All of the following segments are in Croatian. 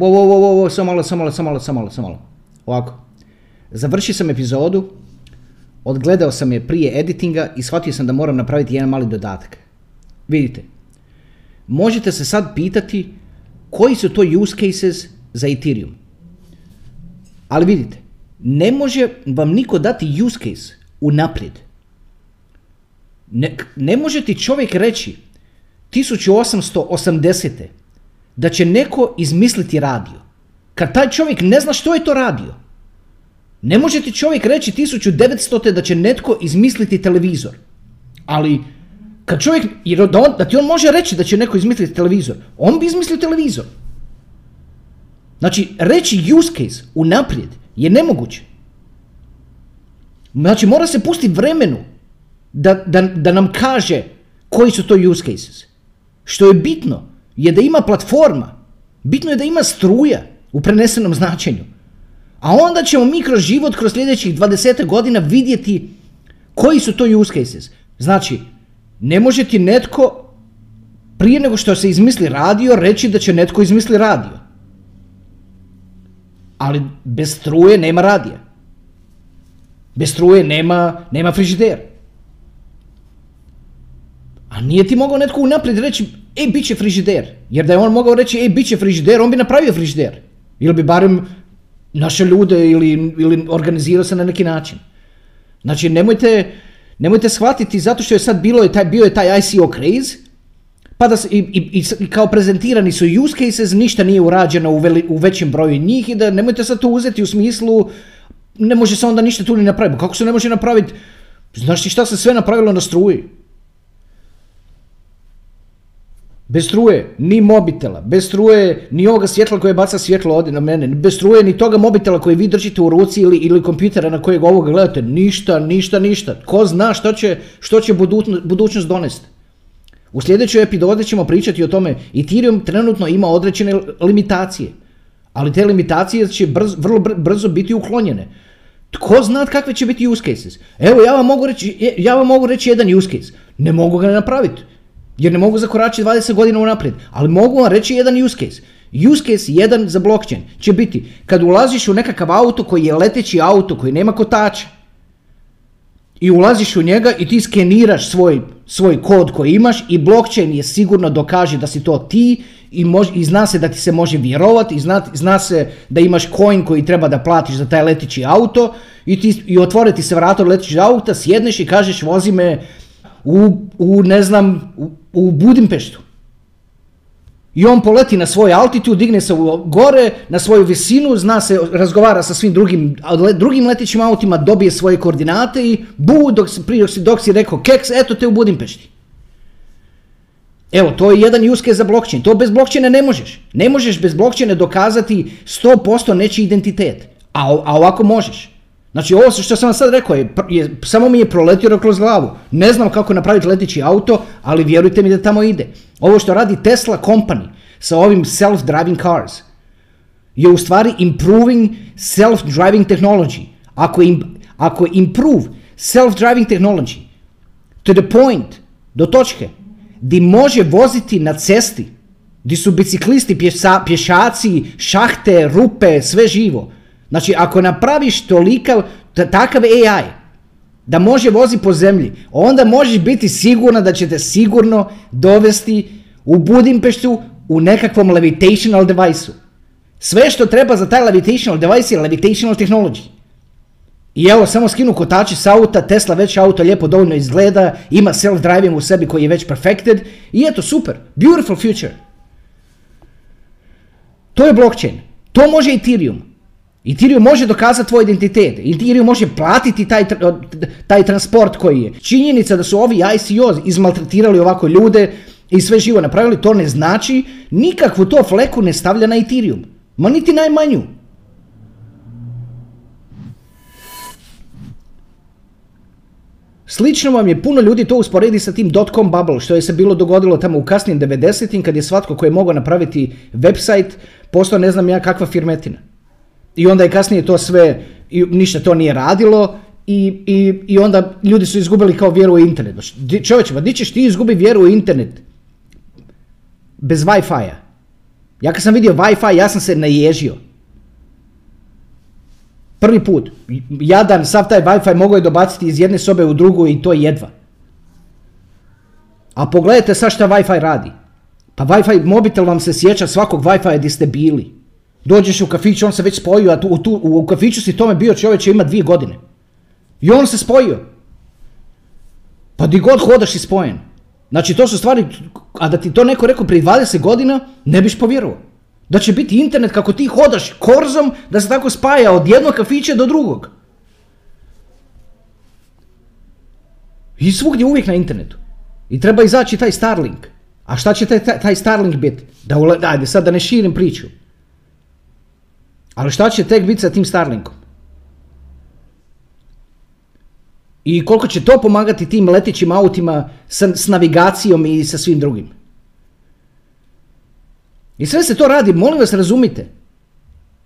Wo, wo, wo, wo, wo, samo malo, samo malo, samo malo, samo malo, samo malo. Ovako. Završio sam epizodu, odgledao sam je prije editinga i shvatio sam da moram napraviti jedan mali dodatak. Vidite, možete se sad pitati koji su to use cases za Ethereum. Ali vidite, ne može vam niko dati use case unaprijed. Ne, ne može ti čovjek reći 1880. da će neko izmisliti radio. Kad taj čovjek ne zna što je to radio. Ne može ti čovjek reći 1900. da će netko izmisliti televizor. Ali kad čovjek, jer da, on, da ti on može reći da će neko izmisliti televizor, on bi izmislio televizor. Znači, reći use case unaprijed je nemoguće. Znači, mora se pustiti vremenu da, da, da nam kaže koji su to use cases. Što je bitno je da ima platforma, bitno je da ima struja u prenesenom značenju. A onda ćemo mi kroz život, kroz sljedećih 20 godina vidjeti koji su to use cases. Znači, ne može ti netko prije nego što se izmisli radio reći da će netko izmisli radio. Ali bez struje nema radija. Bez struje nema, nema frižider. A nije ti mogao netko unaprijed reći, e, bit će frižider. Jer da je on mogao reći, e, bit će frižider, on bi napravio frižider. Ili bi barem naše ljude ili, ili organizirao se na neki način. Znači, nemojte, nemojte shvatiti zato što je sad bilo je taj, bio je taj ICO craze, pa da se, i, i, i, kao prezentirani su use cases, ništa nije urađeno u, veli, u većem broju njih i da nemojte sad to uzeti u smislu ne može se onda ništa tu ni napraviti. Kako se ne može napraviti? Znaš ti šta se sve napravilo na struji? Bez struje, ni mobitela, bez struje, ni ovoga svjetla koje baca svjetlo ovdje na mene, bez struje, ni toga mobitela koji vi držite u ruci ili, ili kompjutera na kojeg ovoga gledate, ništa, ništa, ništa. Ko zna što će, što će budućnost donesti. U sljedećoj epizodi ćemo pričati o tome, Ethereum trenutno ima određene limitacije, ali te limitacije će vrlo brzo biti uklonjene. Tko zna kakve će biti use cases? Evo, ja vam mogu reći, ja vam mogu reći jedan use case. Ne mogu ga napraviti. Jer ne mogu zakoračiti 20 godina unaprijed. Ali mogu vam reći jedan use case. Use case jedan za blockchain će biti kad ulaziš u nekakav auto koji je leteći auto, koji nema kotača. I ulaziš u njega i ti skeniraš svoj, svoj kod koji imaš i blockchain je sigurno dokaže da si to ti i, zna se da ti se može vjerovati i zna, se da imaš coin koji treba da platiš za taj letići auto i, ti, i otvore ti se vrata od letićeg auta, sjedneš i kažeš vozi me u, u ne znam, u Budimpeštu. I on poleti na svoj altitud, digne se gore, na svoju visinu, zna se, razgovara sa svim drugim, drugim letićim autima, dobije svoje koordinate i bu, dok, prije dok si, dok si rekao keks, eto te u Budimpešti. Evo, to je jedan case za blockchain. To bez blockchaina ne možeš. Ne možeš bez blockchaina dokazati 100% nečiji identitet. A, a ovako možeš. Znači ovo što sam vam sad rekao je, je, samo mi je proletio kroz glavu. Ne znam kako napraviti letići auto, ali vjerujte mi da tamo ide. Ovo što radi Tesla company sa ovim self-driving cars je u stvari improving self-driving technology. Ako, im, ako improve self-driving technology to the point, do točke, di može voziti na cesti, di su biciklisti, pješaci, šahte, rupe, sve živo, Znači, ako napraviš tolikav, takav AI, da može vozi po zemlji, onda možeš biti sigurna da ćete sigurno dovesti u Budimpeštu u nekakvom levitational device Sve što treba za taj levitational device je levitational technology. I evo, samo skinu kotači s auta, Tesla već auto lijepo dovoljno izgleda, ima self-driving u sebi koji je već perfected i eto, super, beautiful future. To je blockchain. To može Ethereum. Ethereum može dokazati tvoj identitet, Ethereum može platiti taj, taj transport koji je. Činjenica da su ovi ICO izmaltretirali ovako ljude i sve živo napravili, to ne znači nikakvu to fleku ne stavlja na Ethereum. Ma niti najmanju. Slično vam je puno ljudi to usporedi sa tim dot-com bubble, što je se bilo dogodilo tamo u kasnim 90-im, kad je svatko koji je mogao napraviti website, postao ne znam ja kakva firmetina. I onda je kasnije to sve, i ništa to nije radilo i, i, i onda ljudi su izgubili kao vjeru u internet. Čovječe, pa di ti izgubi vjeru u internet bez Wi-Fi-a? Ja kad sam vidio Wi-Fi, ja sam se naježio. Prvi put. Jadan, sav taj Wi-Fi mogao je dobaciti iz jedne sobe u drugu i to jedva. A pogledajte sad šta Wi-Fi radi. Pa Wi-Fi mobitel vam se sjeća svakog Wi-Fi gdje ste bili. Dođeš u kafić, on se već spojio, a tu, tu, u kafiću si tome bio čovječ ima dvije godine. I on se spojio. Pa di god hodaš i spojen. Znači to su stvari, a da ti to neko rekao prije 20 godina, ne biš povjerovao. Da će biti internet kako ti hodaš korzom, da se tako spaja od jednog kafića do drugog. I svugdje uvijek na internetu. I treba izaći taj Starlink. A šta će taj, taj Starlink biti? Da, ajde sad da ne širim priču. Ali šta će tek biti sa tim Starlinkom? I koliko će to pomagati tim letićim autima s navigacijom i sa svim drugim? I sve se to radi, molim vas razumite.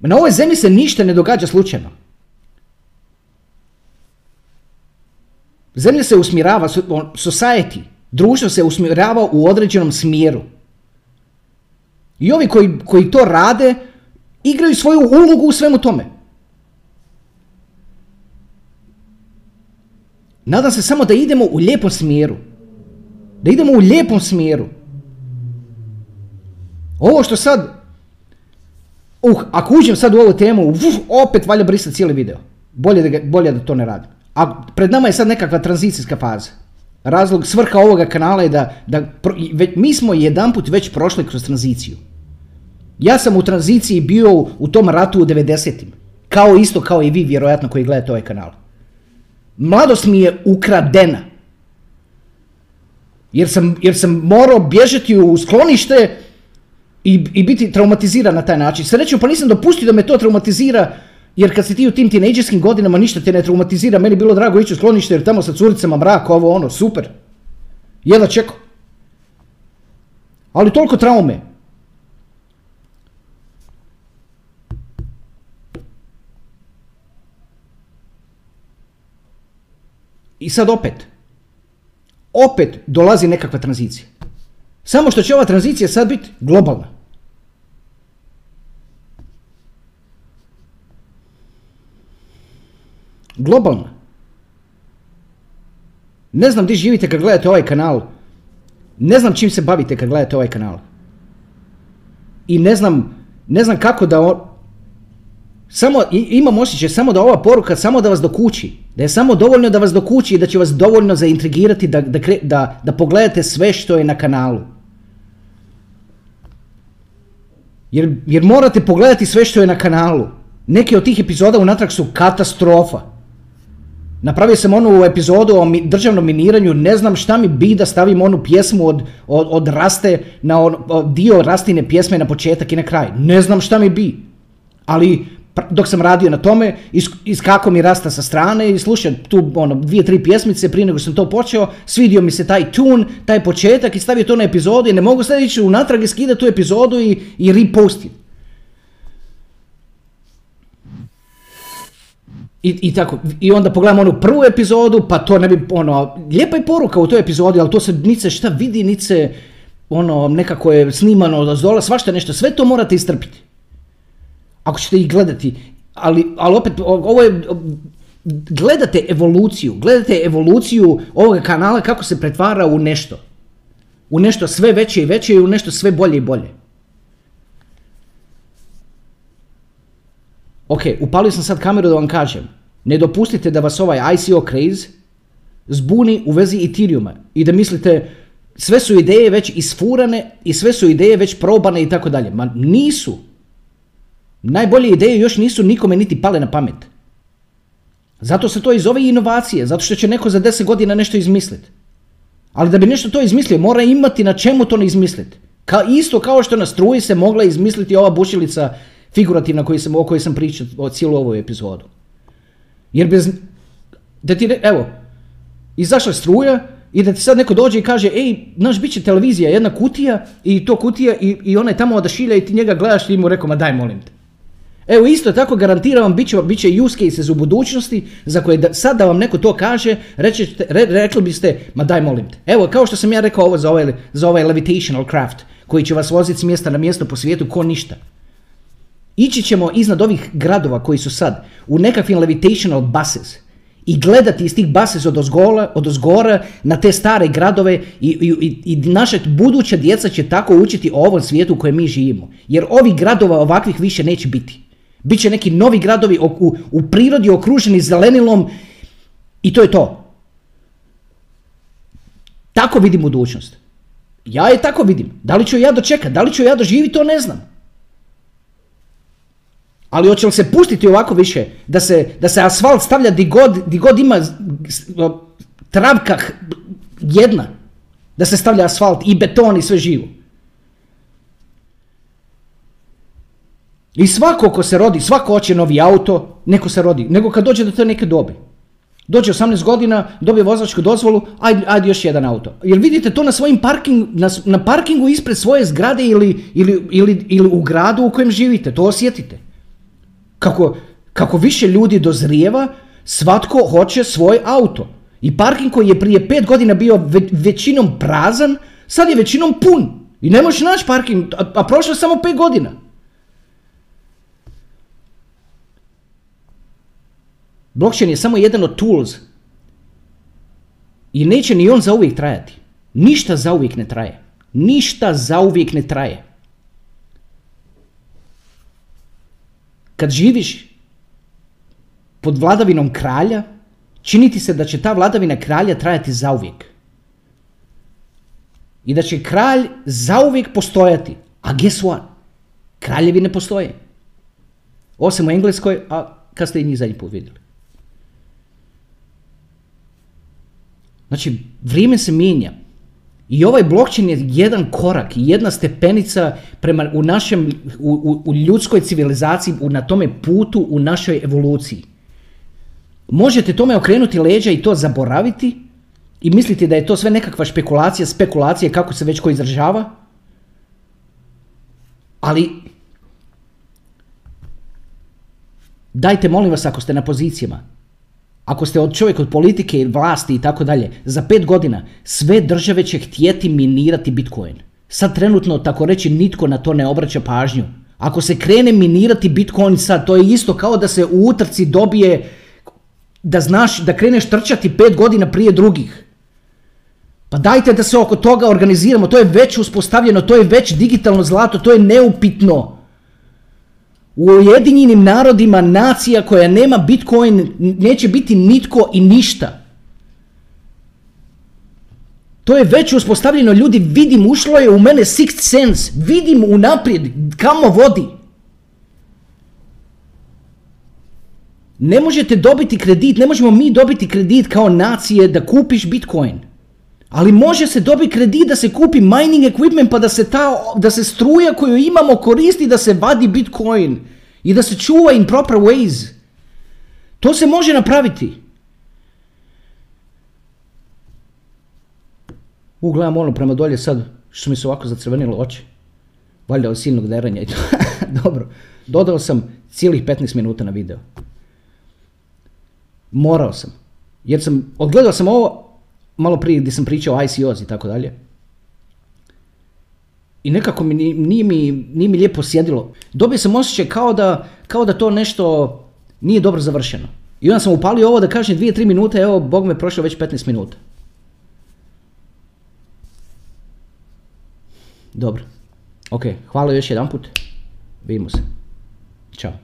Na ovoj zemlji se ništa ne događa slučajno. Zemlja se usmjerava, society, društvo se usmjerava u određenom smjeru. I ovi koji, koji to rade, igraju svoju ulogu u svemu tome. Nadam se samo da idemo u lijepom smjeru. Da idemo u lijepom smjeru. Ovo što sad, uh, ako uđem sad u ovu temu, uf, opet valja brisati cijeli video. Bolje da, bolje da to ne radim. A pred nama je sad nekakva tranzicijska faza. Razlog, svrha ovoga kanala je da, da mi smo jedanput već prošli kroz tranziciju. Ja sam u tranziciji bio u tom ratu u 90-im. Kao isto kao i vi vjerojatno koji gledate ovaj kanal. Mladost mi je ukradena. Jer sam, jer sam morao bježati u sklonište i, i biti traumatiziran na taj način. Srećom pa nisam dopustio da me to traumatizira jer kad si ti u tim tinejdžerskim godinama ništa te ne traumatizira, meni bilo drago ići u sklonište jer tamo sa curicama mrak, ovo ono, super. Jedva čeko. Ali toliko traume. I sad opet, opet dolazi nekakva tranzicija. Samo što će ova tranzicija sad biti globalna. Globalna. Ne znam di živite kad gledate ovaj kanal. Ne znam čim se bavite kad gledate ovaj kanal. I ne znam, ne znam kako da samo, imam osjećaj samo da ova poruka, samo da vas dokući. Da je samo dovoljno da vas dokući i da će vas dovoljno zaintrigirati da, da, da, da pogledate sve što je na kanalu. Jer, jer morate pogledati sve što je na kanalu. Neke od tih epizoda unatrag su katastrofa. Napravio sam onu epizodu o državnom miniranju, ne znam šta mi bi da stavim onu pjesmu od, od, od raste, na on, dio rastine pjesme na početak i na kraj. Ne znam šta mi bi. Ali dok sam radio na tome, iz, kako mi rasta sa strane i slušam tu ono, dvije, tri pjesmice prije nego sam to počeo, svidio mi se taj tune, taj početak i stavio to na epizodu i ne mogu sad ići unatrag i skidati tu epizodu i, i repostiti. I, I, tako, i onda pogledam onu prvu epizodu, pa to ne bi, ono, lijepa je poruka u toj epizodi, ali to se nice šta vidi, nice, ono, nekako je snimano od zdola, svašta nešto, sve to morate istrpiti ako ćete ih gledati, ali, ali opet ovo je, gledate evoluciju, gledate evoluciju ovoga kanala kako se pretvara u nešto. U nešto sve veće i veće i u nešto sve bolje i bolje. Ok, upalio sam sad kameru da vam kažem, ne dopustite da vas ovaj ICO craze zbuni u vezi Ethereuma i da mislite sve su ideje već isfurane i sve su ideje već probane i tako dalje. Ma nisu. Najbolje ideje još nisu nikome niti pale na pamet. Zato se to i zove inovacije, zato što će neko za 10 godina nešto izmisliti. Ali da bi nešto to izmislio, mora imati na čemu to ne izmisliti. Ka, isto kao što na struji se mogla izmisliti ova bušilica figurativna koju sam, o kojoj sam pričao o cijelu ovu epizodu. Jer bez... Da ti, evo, izašla struja i da ti sad neko dođe i kaže, ej, naš bit će televizija, jedna kutija i to kutija i, i ona je tamo odašilja i ti njega gledaš i mu rekao, ma daj molim te. Evo isto tako garantiram bit će, bit će use cases u budućnosti za koje da, sad da vam neko to kaže, reći, rekli biste, ma daj molim te. Evo kao što sam ja rekao ovo za ovaj, za ovaj levitational craft koji će vas voziti s mjesta na mjesto po svijetu ko ništa. Ići ćemo iznad ovih gradova koji su sad u nekakvim levitational buses i gledati iz tih buses od, ozgola, od ozgora na te stare gradove i, i, i naša buduća djeca će tako učiti o ovom svijetu u kojem mi živimo. Jer ovih gradova ovakvih više neće biti. Biće neki novi gradovi u, u prirodi okruženi zelenilom i to je to. Tako vidim budućnost. Ja je tako vidim. Da li ću ja dočekati, da li ću ja doživjeti, to ne znam. Ali hoće li se pustiti ovako više, da se, da se asfalt stavlja di god, di god ima travka jedna, da se stavlja asfalt i beton i sve živo. I svako ko se rodi, svako hoće novi auto, neko se rodi, nego kad dođe do te neke dobi. Dođe 18 godina, dobije vozačku dozvolu, ajde, ajde još jedan auto. Jer vidite to na svojim parking, na, na parkingu ispred svoje zgrade ili, ili, ili, ili u gradu u kojem živite, to osjetite. Kako, kako više ljudi dozrijeva, svatko hoće svoj auto. I parking koji je prije pet godina bio većinom prazan, sad je većinom pun. I ne možeš naći parking, a, a prošlo je samo pet godina. Blockchain je samo jedan od tools i neće ni on zauvijek trajati. Ništa zauvijek ne traje. Ništa zauvijek ne traje. Kad živiš pod vladavinom kralja, čini ti se da će ta vladavina kralja trajati zauvijek. I da će kralj zauvijek postojati. A guess what? Kraljevi ne postoje. Osim u Engleskoj, a kad ste i njih zadnji put vidjeli. Znači, vrijeme se mijenja. I ovaj blockchain je jedan korak, jedna stepenica prema u našem, u, u, ljudskoj civilizaciji, u, na tome putu, u našoj evoluciji. Možete tome okrenuti leđa i to zaboraviti i misliti da je to sve nekakva špekulacija, spekulacija, kako se već ko izražava. Ali dajte molim vas ako ste na pozicijama, ako ste od čovjek od politike i vlasti i tako dalje, za pet godina sve države će htjeti minirati Bitcoin. Sad trenutno, tako reći, nitko na to ne obraća pažnju. Ako se krene minirati Bitcoin sad, to je isto kao da se u utrci dobije, da znaš, da kreneš trčati pet godina prije drugih. Pa dajte da se oko toga organiziramo, to je već uspostavljeno, to je već digitalno zlato, to je neupitno. U Ujedinjenim narodima nacija koja nema Bitcoin neće biti nitko i ništa. To je već uspostavljeno, ljudi, vidim, ušlo je u mene sixth sense, vidim unaprijed kamo vodi. Ne možete dobiti kredit, ne možemo mi dobiti kredit kao nacije da kupiš Bitcoin. Ali može se dobiti kredit da se kupi mining equipment pa da se, ta, da se struja koju imamo koristi da se vadi Bitcoin i da se čuva in proper ways. To se može napraviti. Ugledam ono prema dolje sad, što mi se ovako zacrvenilo oči. Valjda od silnog deranja i to. Dobro, dodao sam cijelih 15 minuta na video. Morao sam. Jer sam, odgledao sam ovo, malo prije gdje sam pričao ICOs i tako dalje. I nekako mi nije, mi nije mi lijepo sjedilo. Dobio sam osjećaj kao da, kao da to nešto nije dobro završeno. I onda sam upalio ovo da kažem 2-3 minute, evo, Bog me prošlo već 15 minuta. Dobro. Ok, hvala još jedan put. Vidimo se. Ćao.